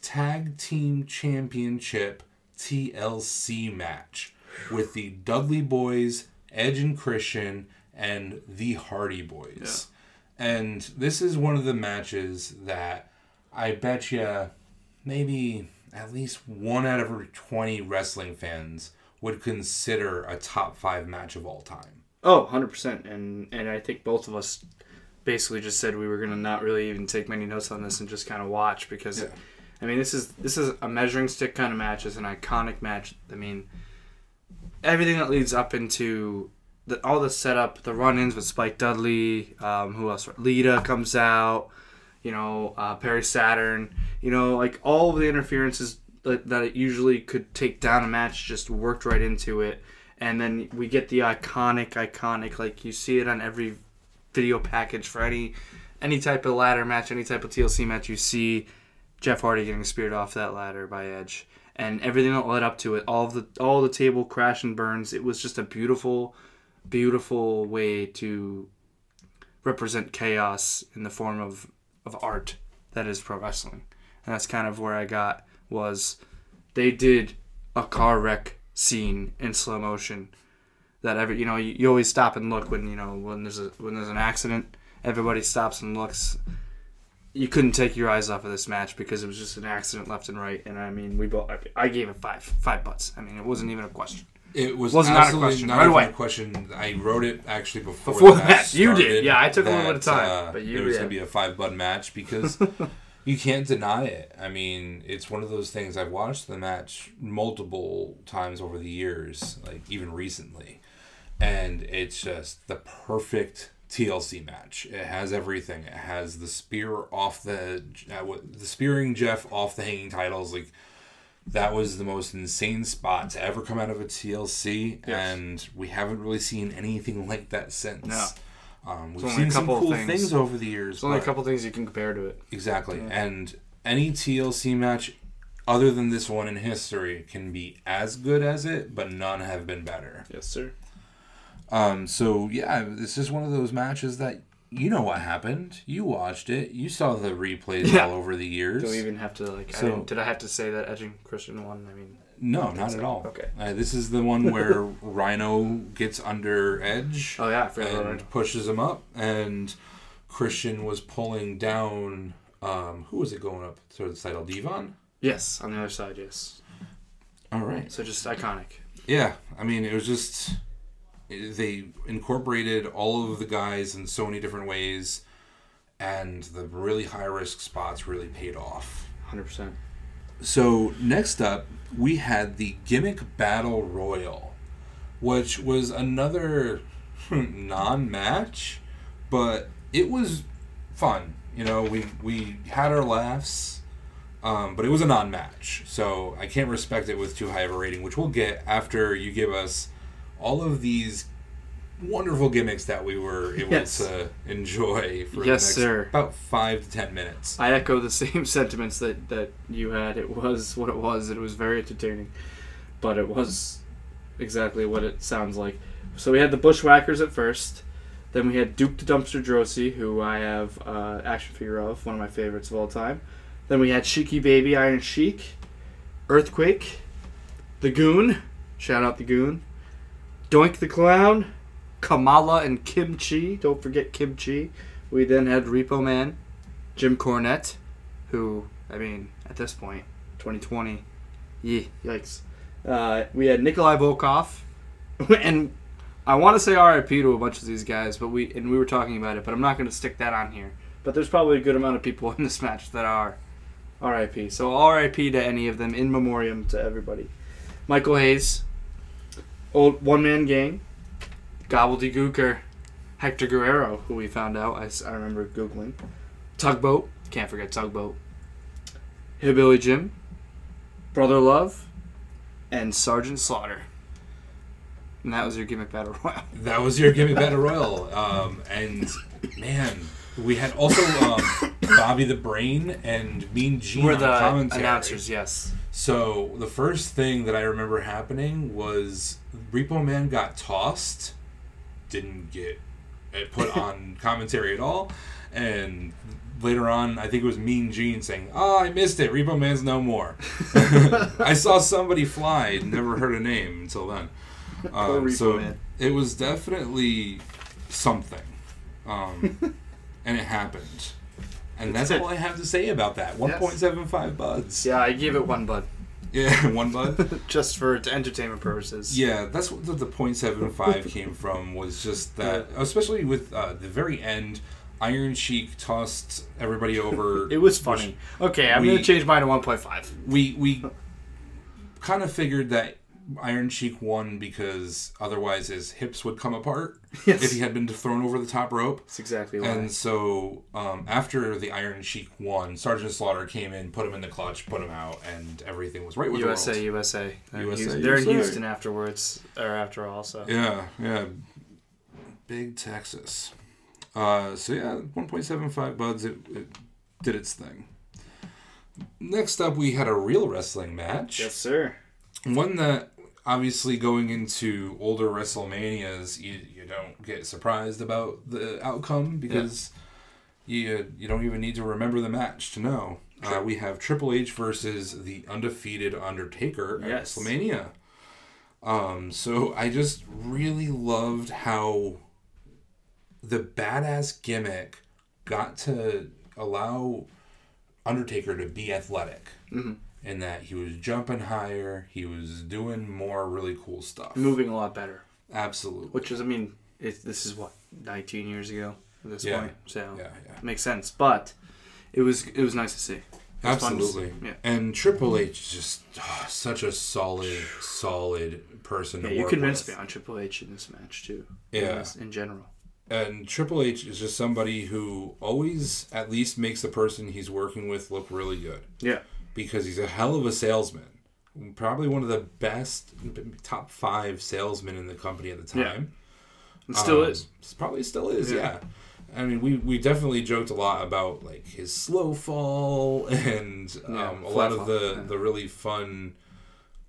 tag team championship TLC match with the Dudley Boyz, Edge and Christian, and the Hardy Boyz. And this is one of the matches that I bet you maybe at least one out of every 20 wrestling fans would consider a top five match of all time. Oh, 100%. And and I think both of us basically just said we were going to not really even take many notes on this and just kind of watch because Yeah. I mean, this is this is a measuring stick kind of match. It's an iconic match. I mean, everything that leads up into the, all the setup, the run-ins with Spike Dudley, um, who else? Lita comes out, you know, uh, Perry Saturn, you know, like all of the interferences that, that it usually could take down a match just worked right into it. And then we get the iconic, iconic, like you see it on every video package for any any type of ladder match, any type of TLC match. You see Jeff Hardy getting speared off that ladder by Edge, and everything that led up to it, all the all the table crash and burns. It was just a beautiful, beautiful way to represent chaos in the form of of art that is pro wrestling, and that's kind of where I got was they did a car wreck scene in slow motion that every you know you, you always stop and look when you know when there's a when there's an accident everybody stops and looks. You couldn't take your eyes off of this match because it was just an accident left and right. And i mean we both I- gave it five five butts. I mean it wasn't even a question It was Wasn't a question, not right away. a question. I wrote it actually before, Before the match match. You did. Yeah, I took a little that, bit of time, uh, but you- it was going to be a five bud match because you can't deny it. I mean, it's one of those things. I've watched the match multiple times over the years, like even recently, and it's just the perfect TLC match. It has everything. It has the spear off the uh, the spearing Jeff off the hanging titles, like that was the most insane spot to ever come out of a TLC, Yes. and we haven't really seen anything like that since. No. Um, we've seen a some cool things. things. over the years. there's only a couple things you can compare to it exactly, and any TLC match other than this one in history can be as good as it, but none have been better. yes sir Um, so yeah, this is one of those matches that you know what happened. You watched it. You saw the replays Yeah. all over the years. do we even have to like I So- didn't, did i have to say that edge and christian won i mean No, not at all. Okay. Uh, this is the one where Rhino gets under Edge oh yeah i and pushes him up, and Christian was pulling down. Um, who was it going up to the title? D-Von. yes on the other side yes All right. so just iconic Yeah, I mean, it was just they incorporated all of the guys in so many different ways, and the really high risk spots really paid off. 100% So next up, we had the gimmick battle royal, which was another non-match, but it was fun. You know, we we had our laughs. Um, but it was a non-match, so I can't respect it with too high of a rating, which we'll get after you give us all of these wonderful gimmicks that we were able Yes. to enjoy for Yes, the next sir. about five to ten minutes. I echo the same sentiments that, that you had. It was what it was. It was very entertaining, but it was exactly what it sounds like. So we had the Bushwhackers at first. Then we had Duke the Dumpster Droese, who I have uh, action figure of, one of my favorites of all time. Then we had Sheiky Baby, Iron Sheik, Earthquake, the Goon, shout out the Goon, Doink the Clown, Kamala and Kim Chee. Don't forget Kim Chee. We then had Repo Man, Jim Cornette, who I mean at this point, 2020, yeah, yikes. Uh, we had Nikolai Volkov, and I want to say RIP to a bunch of these guys, but we and we were talking about it, but I'm not going to stick that on here. But there's probably a good amount of people in this match that are RIP. So RIP to any of them, in memoriam to everybody. Michael Hayes, old one man gang, Gobbledy Gooker, Hector Guerrero, who we found out—I remember Googling. Tugboat, can't forget Tugboat. Hillbilly Jim, Brother Love, and Sergeant Slaughter. And that was your gimmick battle royal. That was your gimmick battle royal, um, and man, we had also um, Bobby the Brain and Mean Gene We're on the commentary. announcers, yes. So the first thing that I remember happening was Repo Man got tossed, didn't get put on commentary at all, and later on, I think it was Mean Gene saying, "Oh, I missed it. Repo Man's no more." I saw somebody fly, never heard a name until then. Um, so Man. it was definitely something, um, and it happened. And that's all I have to say about that. One point seven five buds. Yeah, I gave it one bud. Yeah, one bud. Just for entertainment purposes. Yeah, that's what the, the .75 came from. Was just that, especially with uh, the very end, Iron Sheik tossed everybody over. It was funny. Okay, I'm We- going to change mine to 1.5. we we kind of figured that Iron Sheik won because otherwise his hips would come apart Yes. if he had been thrown over the top rope. That's exactly why. And so, um, after the Iron Sheik won, Sergeant Slaughter came in, put him in the clutch, put him out, and everything was right with USA, the world. USA. USA, Houston, they're in Houston afterwards, or after all, so. Yeah, yeah. Big Texas. Uh, so yeah, 1.75 buds. It, it did its thing. Next up, we had a real wrestling match. Yes, sir. One that obviously going into older WrestleManias, you, you don't get surprised about the outcome because you you don't even need to remember the match to know. Uh, we have Triple H versus the undefeated Undertaker at Yes. WrestleMania. Um, so I just really loved how the badass gimmick got to allow Undertaker to be athletic. Mm-hmm. In that he was jumping higher, he was doing more really cool stuff. Moving a lot better. Absolutely. Which is, I mean, it, this is what, 19 years ago at this Yeah. point? So, Yeah, yeah. makes sense. But it was it was nice to see. It was fun to see. Absolutely. Yeah. And Triple H is just ah, such a solid, solid person Yeah, to you convinced with. me on Triple H in this match, too. In, Yeah. this- in general. And Triple H is just somebody who always at least makes the person he's working with look really good Yeah. Because he's a hell of a salesman. Probably one of the best top five salesmen in the company at the Yeah. time. It still Um, is. Probably still is, Yeah. yeah. I mean, we, we definitely joked a lot about like his slow fall and um, Yeah, a lot of the, yeah. the really fun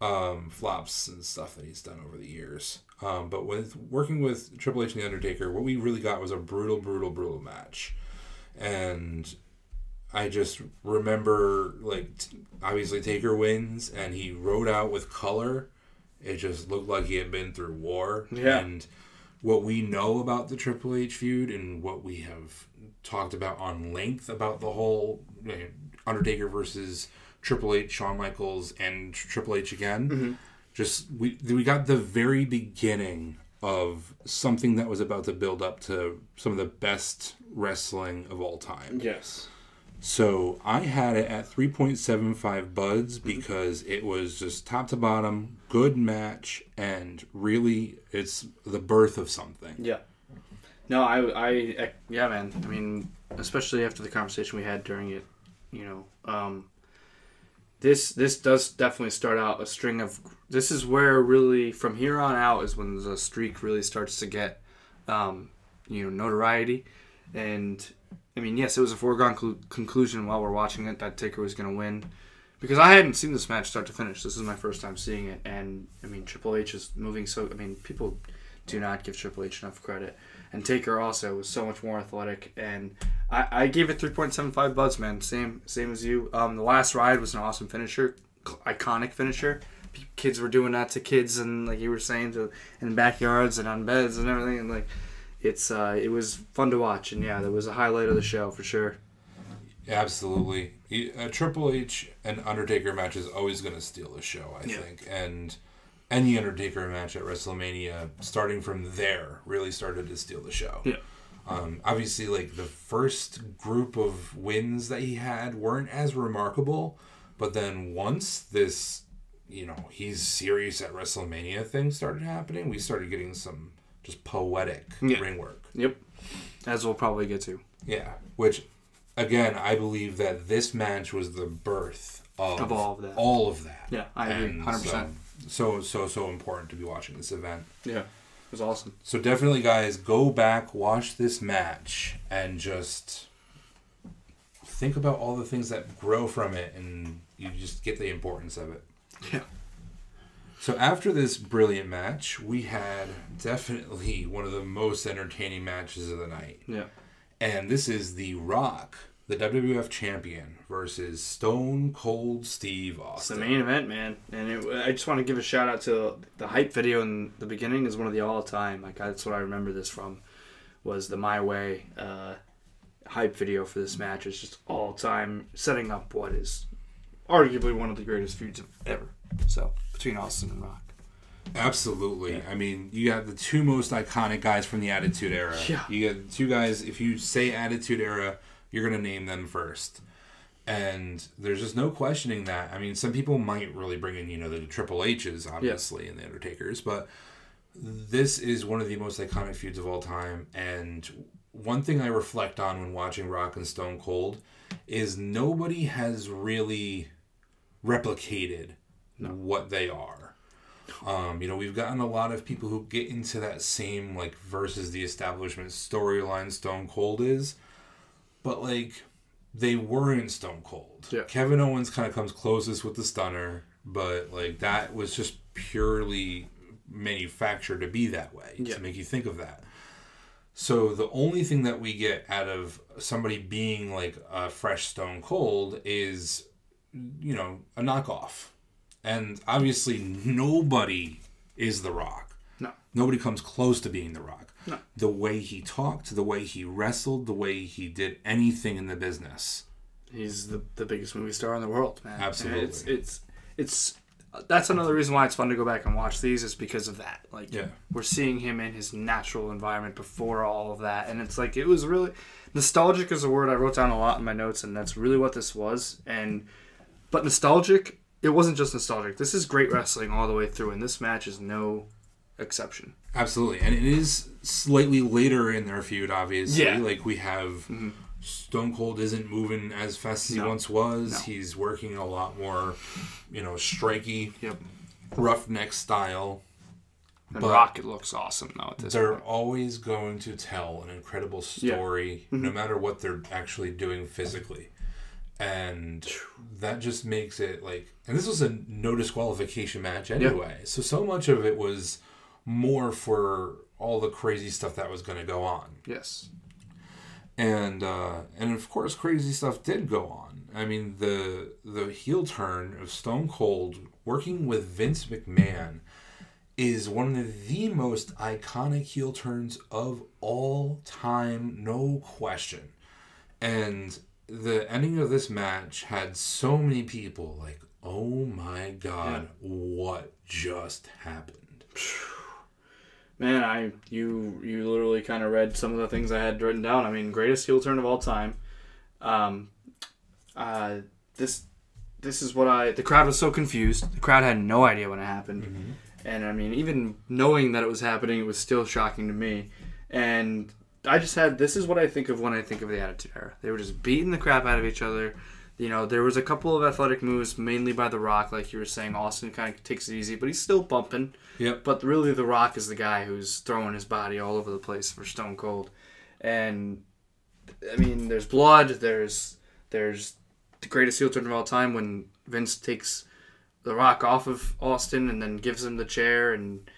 um, flops and stuff that he's done over the years. Um, but with working with Triple H and the Undertaker, what we really got was a brutal, brutal, brutal match, and I just remember like t- obviously Taker wins and he rode out with color. It just looked like he had been through war. Yeah. And what we know about the Triple H feud and what we have talked about on length about the whole you know, Undertaker versus Triple H, Shawn Michaels, and Triple H again. Mm-hmm. Just we we got the very beginning of something that was about to build up to some of the best wrestling of all time. Yes. So I had it at 3.75 buds because it was just top to bottom, good match, and really it's the birth of something. Yeah. No, I, I, I- yeah, man. I mean, especially after the conversation we had during it, you know, um, this this does definitely start out a string of. This is where really from here on out is when the streak really starts to get, um, you know, notoriety, and I mean, yes, it was a foregone cl- conclusion while we're watching it that Taker was going to win, because I hadn't seen this match start to finish. This is my first time seeing it, and I mean, Triple H is moving so. I mean, people do not give Triple H enough credit, and Taker also was so much more athletic. And I, I gave it three point seven five buds, man. Same same as you. Um, the last ride was an awesome finisher, iconic finisher. Kids were doing that to kids, and like you were saying, to in backyards and on beds and everything, and like it's uh, it was fun to watch. And yeah, that was a highlight of the show for sure. Absolutely. He- A Triple H and Undertaker match is always going to steal the show, I Yeah. think. And any Undertaker match at WrestleMania, starting from there, really started to steal the show. Yeah. Um, obviously, like the first group of wins that he had weren't as remarkable, but then once this, you know, he's serious at WrestleMania thing started happening, we started getting some just poetic Yeah. ring work. Yep, as we'll probably get to. Yeah, which again, I believe that this match was the birth of, Of all of that. All of that. Yeah, I agree, 100%. So, so so so important to be watching this event. Yeah, it was awesome. So definitely, guys, go back, watch this match, and just think about all the things that grow from it, and you just get the importance of it. Yeah. So after this brilliant match, we had definitely one of the most entertaining matches of the night. Yeah. And this is The Rock, the WWF champion, versus Stone Cold Steve Austin. It's the main event, man, and it, I just want to give a shout out to the hype video in the beginning is one of the all time. Like that's what I remember this from, was the My Way uh, hype video for this match. It's just all time setting up what is arguably one of the greatest feuds ever. So between Austin and Rock. Absolutely. I mean, you got the two most iconic guys from the Attitude Era. Yeah. You got two guys, if you say Attitude Era, you're going to name them first. And there's just no questioning that. I mean, some people might really bring in, you know, the Triple H's, obviously, and the Undertakers, but this is one of the most iconic feuds of all time. And one thing I reflect on when watching Rock and Stone Cold is nobody has really replicated what they are. Um, you know, we've gotten a lot of people who get into that same like versus the establishment storyline Stone Cold is, but like they weren't Stone Cold. Yeah. Kevin Owens kind of comes closest with the stunner, but like that was just purely manufactured to be that way Yeah. to make you think of that. So the only thing that we get out of somebody being like a fresh Stone Cold is, you know, a knockoff. And obviously, nobody is The Rock. No. Nobody comes close to being The Rock. No. The way he talked, the way he wrestled, the way he did anything in the business. He's the, the biggest movie star in the world, man. And Absolutely. It's it's it's that's another reason why it's fun to go back and watch these is because of that. Like Yeah. we're seeing him in his natural environment before all of that, and it's like it was really nostalgic is a word I wrote down a lot in my notes, and that's really what this was. And but nostalgic, it wasn't just nostalgic. This is great wrestling all the way through, and this match is no exception. Absolutely. And it is slightly later in their feud, obviously. Yeah. Like we have mm-hmm. Stone Cold isn't moving as fast as he once was. No. He's working a lot more, you know, strikey, Yep. roughneck style. And But- Rocket looks awesome now at this They're point. always going to tell an incredible Yeah. story, no mm-hmm. matter what they're actually doing physically. And that just makes it like, and this was a no disqualification match anyway. So, so much of it was more for all the crazy stuff that was going to go on. Yes. And, uh, and of course, crazy stuff did go on. I mean, the, the heel turn of Stone Cold working with Vince McMahon is one of the most iconic heel turns of all time, no question. And the ending of this match had so many people like, oh my god, what just happened? Man, I you you literally kind of read some of the things I had written down. I mean, greatest heel turn of all time. Um, uh, this this is what I. The crowd was so confused. The crowd had no idea when it happened, and I mean, even knowing that it was happening, it was still shocking to me. And I just had this is what I think of when I think of the Attitude Era. They were just beating the crap out of each other. You know, there was a couple of athletic moves, mainly by The Rock, like you were saying. Austin kind of takes it easy, but he's still bumping. Yep. But really, The Rock is the guy who's throwing his body all over the place for Stone Cold. And I mean, there's blood. There's there's the greatest heel turn of all time when Vince takes The Rock off of Austin and then gives him the chair and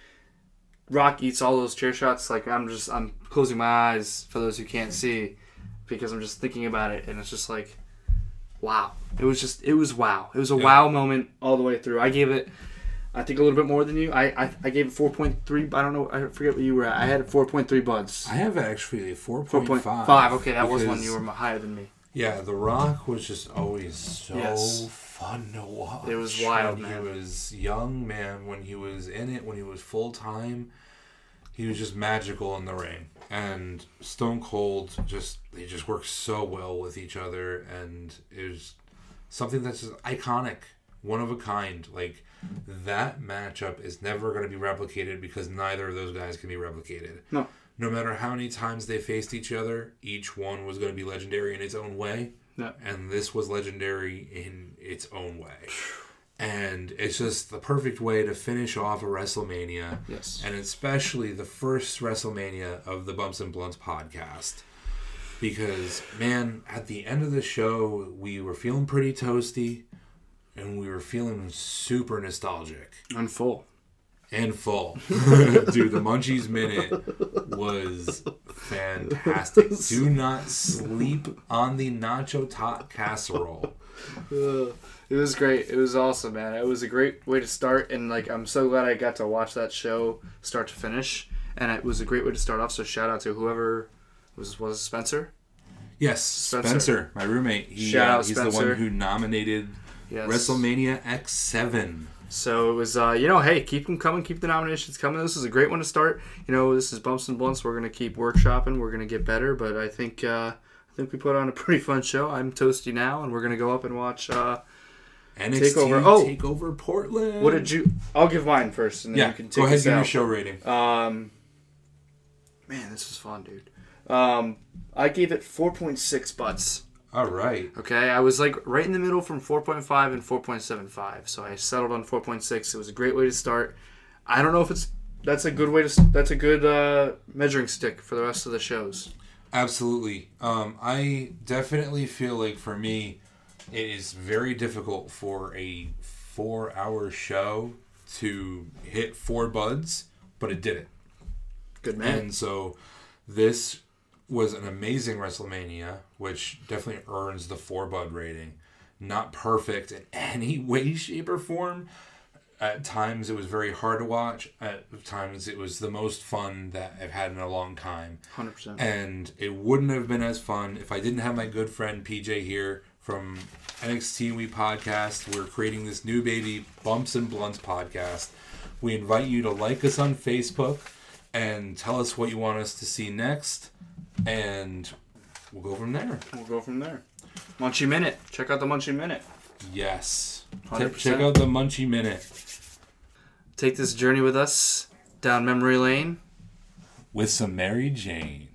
Rock eats all those chair shots. Like I'm just I'm closing my eyes for those who can't see because I'm just thinking about it and it's just like wow. It was just it was wow. It was a Yeah. wow moment all the way through. I gave it I think a little bit more than you. I I, I gave it 4.3. I don't know. I forget what you were at. I had 4.3 buds. I have actually a 4.5. 4.5. Okay, that was one you were higher than me. Yeah, The Rock was just always so Yes. Fun to watch. It was wild, when man. He was young, man. When he was in it, when he was full time, he was just magical in the ring. And Stone Cold just they just worked so well with each other, and it was something that's just iconic, one of a kind. Like that matchup is never going to be replicated because neither of those guys can be replicated No. no matter how many times they faced each other, each one was going to be legendary in its own way. Yeah. And this was legendary in its own way. And it's just the perfect way to finish off a WrestleMania. Yes. And especially the first WrestleMania of the Bumps and Blunts podcast. Because, man, at the end of the show, we were feeling pretty toasty and we were feeling super nostalgic And full. And full. Dude, the Munchies Minute was fantastic. Do not sleep on the nacho tot casserole. Uh, it was great. It was awesome, man. It was a great way to start, and like I'm so glad I got to watch that show start to finish, and it was a great way to start off. So shout out to whoever was was Spencer. Yes, Spencer. Spencer, my roommate. He, Shout uh, out he's the one who nominated Yes. WrestleMania X7. So it was, uh, you know, hey, keep them coming, keep the nominations coming. This is a great one to start. You know, this is bumps and blunts. We're gonna keep workshopping. We're gonna get better, but I think uh, I think we put on a pretty fun show. I'm toasty now, and we're gonna go up and watch. Uh, NXT Takeover. Oh. Takeover Portland. what did you? I'll give mine first, and then Yeah, you can take go ahead us give your show rating. Um, man, this was fun, dude. Um, I gave it 4.6 butts. All right. Okay, I was like right in the middle from 4.5 and 4.75, so I settled on 4.6. It was a great way to start. I don't know if it's that's a good way to that's a good uh, measuring stick for the rest of the shows. Absolutely. Um, I definitely feel like for me, it is very difficult for a four hour show to hit four buds, but it did it. Good man. And so this was an amazing WrestleMania, which definitely earns the four bud rating. Not perfect in any way, shape, or form. At times it was very hard to watch. At times it was the most fun that I've had in a long time. 100%. And it wouldn't have been as fun if I didn't have my good friend PJ here from NXT We Podcast. We're creating this new baby Bumps and Blunts podcast. We invite you to like us on Facebook and tell us what you want us to see next. And we'll go from there. We'll go from there. Munchie Minute. Check out the Munchie Minute. Yes. 100%. Check out the Munchie Minute Take this journey with us down memory lane. with some Mary Jane.